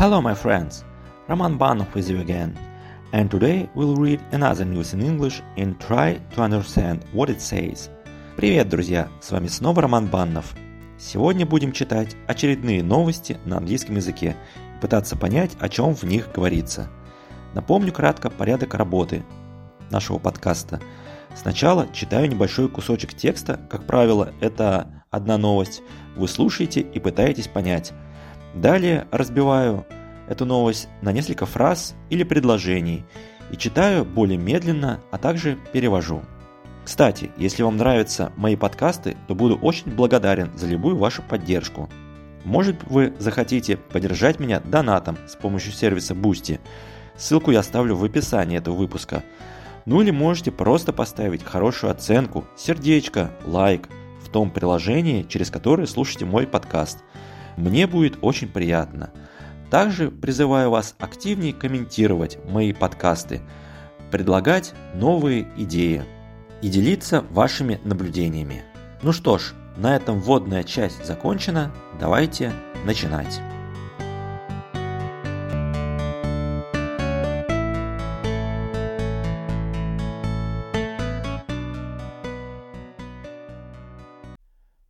Hello, my friends. Roman Banov with you again. And today we'll read another news in English and try to understand what it says. Привет, друзья! С вами снова Роман Баннов. Сегодня будем читать очередные новости на английском языке и пытаться понять, о чем в них говорится. Напомню кратко порядок работы нашего подкаста. Сначала читаю небольшой кусочек текста, как правило, это одна новость. Вы слушаете и пытаетесь понять – Далее разбиваю эту новость на несколько фраз или предложений и читаю более медленно, а также перевожу. Кстати, если вам нравятся мои подкасты, то буду очень благодарен за любую вашу поддержку. Может вы захотите поддержать меня донатом с помощью сервиса Boosty. Ссылку я оставлю в описании этого выпуска. Ну или можете просто поставить хорошую оценку, сердечко, лайк в том приложении, через которое слушаете мой подкаст – мне будет очень приятно. Также призываю вас активнее комментировать мои подкасты, предлагать новые идеи и делиться вашими наблюдениями. Ну что ж, на этом вводная часть закончена. Давайте начинать.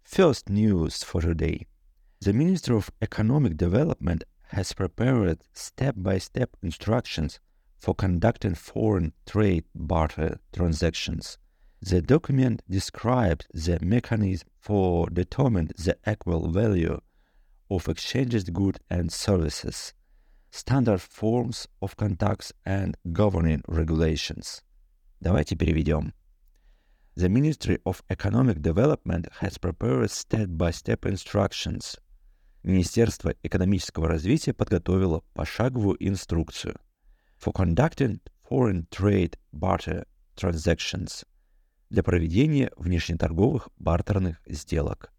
First news for today. The Ministry of Economic Development has prepared step-by-step instructions for conducting foreign trade barter transactions. The document describes the mechanism for determining the actual value of exchanged goods and services, standard forms of contacts and governing regulations. Давайте переведем. The Ministry of Economic Development has prepared step-by-step instructions Министерство экономического развития подготовило пошаговую инструкцию for conducting foreign trade barter transactions для проведения внешнеторговых бартерных сделок.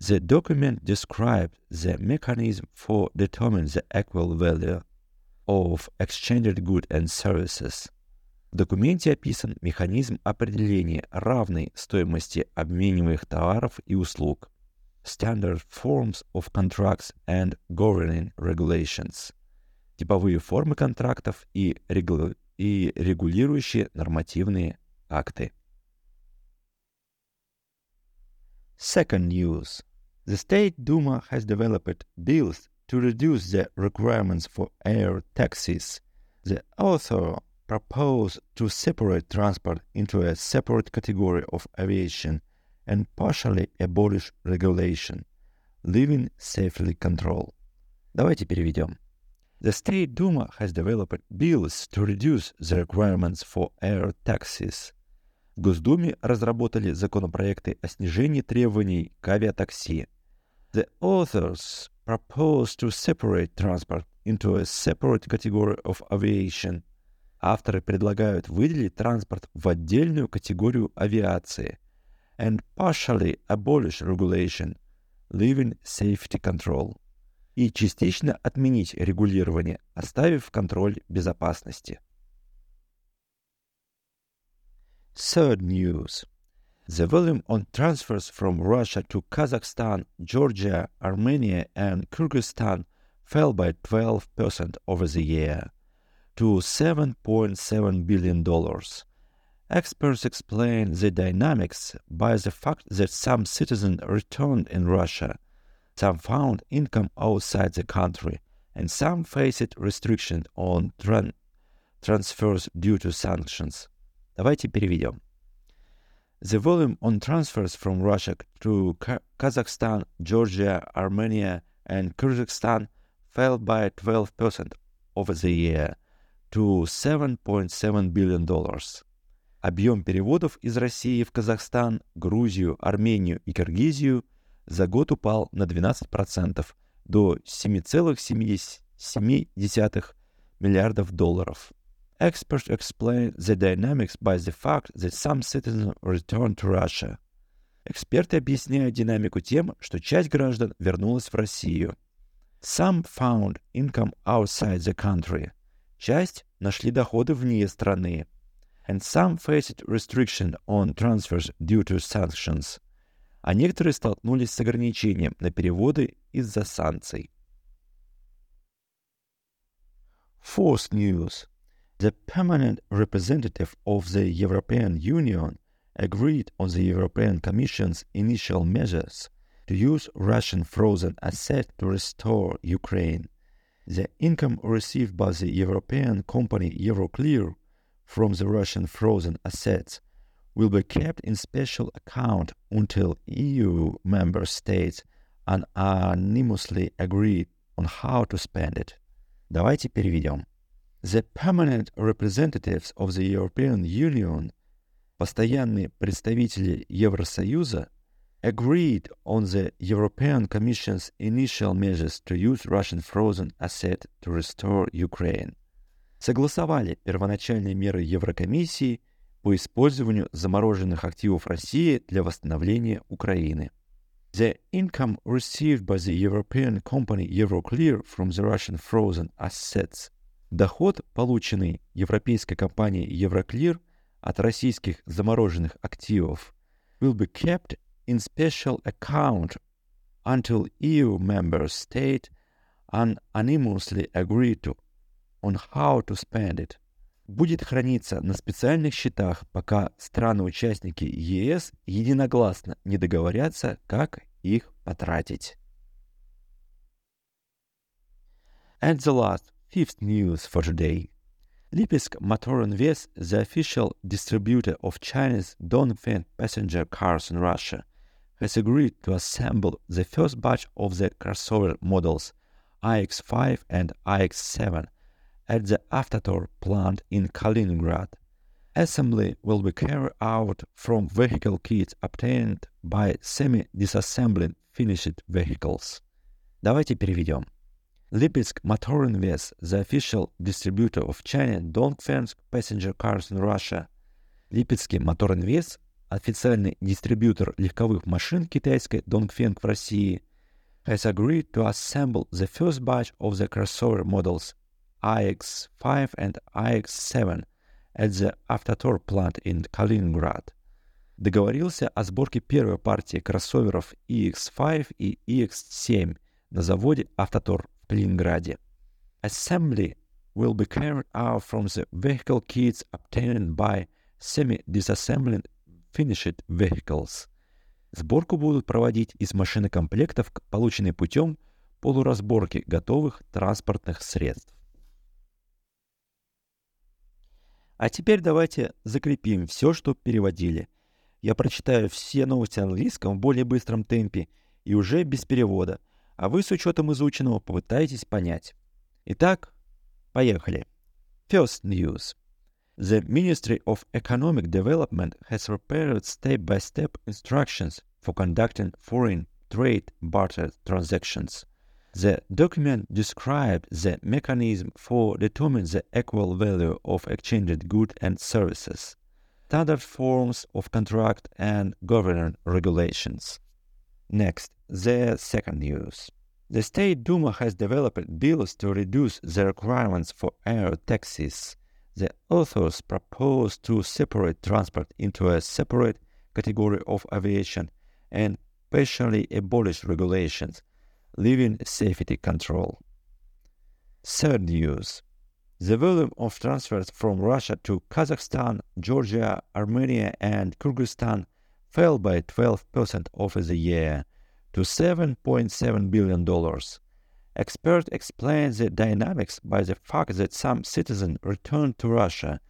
The document describes the mechanism for determining the actual value of exchanged goods and services. В документе описан механизм определения равной стоимости обмениваемых товаров и услуг – standard forms of contracts and governing regulations, типовые формы контрактов и, регу... и регулирующие нормативные акты. Second news. The State Duma has developed bills to reduce the requirements for air taxis. The author proposed to separate transport into a separate category of aviation and partially abolish regulation, leaving safely control. Давайте переведем. The State Duma has developed bills to reduce the requirements for air taxis. В Госдуме разработали законопроекты о снижении требований к авиатакси. The authors propose to separate transport into a separate category of aviation. Авторы предлагают выделить транспорт в отдельную категорию авиации – and partially abolish regulation, leaving safety control, и частично отменить регулирование, оставив контроль безопасности. Third news. The volume on transfers from Russia to Kazakhstan, Georgia, Armenia, and Kyrgyzstan fell by 12% over the year to $7.7 billion. Experts explain the dynamics by the fact that some citizens returned in Russia, some found income outside the country, and some faced restrictions on tran transfers due to sanctions. Давайте переведем. The volume on transfers from Russia to Kazakhstan, Georgia, Armenia, and Kyrgyzstan fell by 12% over the year to $7.7 billion. Объем переводов из России в Казахстан, Грузию, Армению и Киргизию за год упал на 12% до 7,77 миллиардов долларов. Experts explain the dynamics by the fact that some citizens returned to Russia. Эксперты объясняют динамику тем, что часть граждан вернулась в Россию. Some found income outside the country. Часть нашли доходы вне страны and some faced restriction on transfers due to sanctions, а некоторые столкнулись с ограничением на переводы из-за санкций. Fourth news. The permanent representative of the European Union agreed on the European Commission's initial measures to use Russian frozen assets to restore Ukraine. The income received by the European company Euroclear from the Russian frozen assets will be kept in special account until EU member states unanimously agree on how to spend it. Давайте переведем. The permanent representatives of the European Union, постоянные представители Евросоюза, agreed on the European Commission's initial measures to use Russian frozen asset to restore Ukraine. Согласовали первоначальные меры Еврокомиссии по использованию замороженных активов России для восстановления Украины. The income received by the European company Euroclear from the Russian frozen assets Доход, полученный европейской компанией Euroclear от российских замороженных активов, will be kept in special account until EU member state unanimously agree to on how to spend it. Будет храниться на специальных счетах, пока страны-участники ЕС единогласно не договорятся, как их потратить. And the last Fifth news for today. Lipetsk Motorinvest, the official distributor of Chinese Dongfeng passenger cars in Russia, has agreed to assemble the first batch of the crossover models iX5 and iX7 at the Avtotor plant in Kaliningrad. Assembly will be carried out from vehicle kits obtained by semi-disassembling finished vehicles. Давайте переведем. Lipetsk Motor Invest, the official distributor of China Dongfeng passenger cars in Russia. Липецкий Мотор Инвест, официальный дистрибьютор легковых машин китайской Dongfeng в России, has agreed to assemble the first batch of the crossover models iX5 and iX7 at the Avtotor plant in Kaliningrad. Договорился о сборке первой партии кроссоверов EX5 и EX7 на заводе Avtotor Leningrad. Assembly will be carried out from the vehicle kits obtained by semi-disassembling finished vehicles. Сборку будут проводить из машинокомплектов, полученных путем полуразборки готовых транспортных средств. А теперь давайте закрепим все, что переводили. Я прочитаю все новости английском в более быстром темпе и уже без перевода – а вы с учетом изученного попытаетесь понять. Итак, поехали. First news. The Ministry of Economic Development has prepared step-by-step instructions for conducting foreign trade barter transactions. The document described the mechanism for determining the equal value of exchanged goods and services, standard forms of contract and governing regulations. Next, the second news. The State Duma has developed bills to reduce the requirements for air taxis. The authors propose to separate transport into a separate category of aviation and partially abolish regulations, leaving safety control. Third news. The volume of transfers from Russia to Kazakhstan, Georgia, Armenia, and Kyrgyzstan fell by 12% over the year to $7.7 billion. Experts explain the dynamics by the fact that some citizens returned to Russia,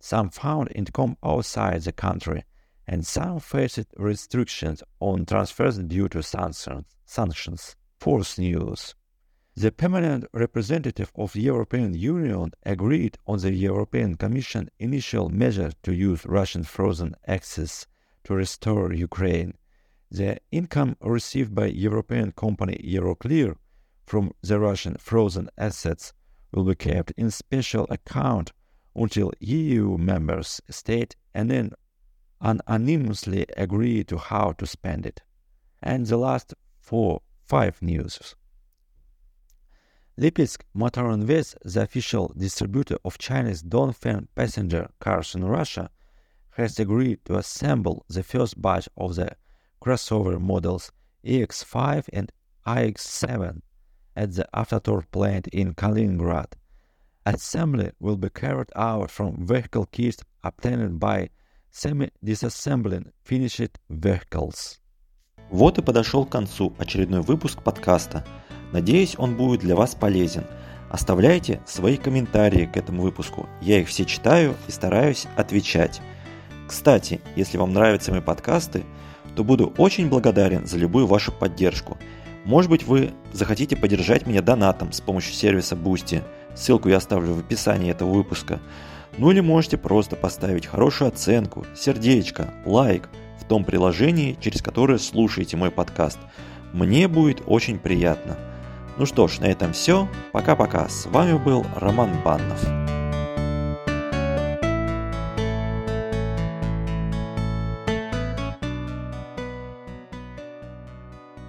some found income outside the country, and some faced restrictions on transfers due to sanctions. Fourth news. The permanent representative of the European Union agreed on the European Commission initial measure to use Russian frozen access to restore Ukraine the income received by European company Euroclear from the Russian frozen assets will be kept in special account until EU members state and then unanimously agree to how to spend it. And the last four, five news. Lipetsk Motor Invest, the official distributor of Chinese Dongfeng passenger cars in Russia, has agreed to assemble the first batch of the crossover models EX5 and iX7 at the Avtotor plant in Kaliningrad. Assembly will be carried out from vehicle kits obtained by semi-disassembling finished vehicles. Вот и подошел к концу очередной выпуск подкаста. Надеюсь, он будет для вас полезен. Оставляйте свои комментарии к этому выпуску. Я их все читаю и стараюсь отвечать. Кстати, если вам нравятся мои подкасты, то буду очень благодарен за любую вашу поддержку. Может быть вы захотите поддержать меня донатом с помощью сервиса Boosty. Ссылку я оставлю в описании этого выпуска. Ну или можете просто поставить хорошую оценку, сердечко, лайк том приложении, через которое слушаете мой подкаст. Мне будет очень приятно. Ну что ж, на этом все. Пока-пока. С вами был Роман Баннов.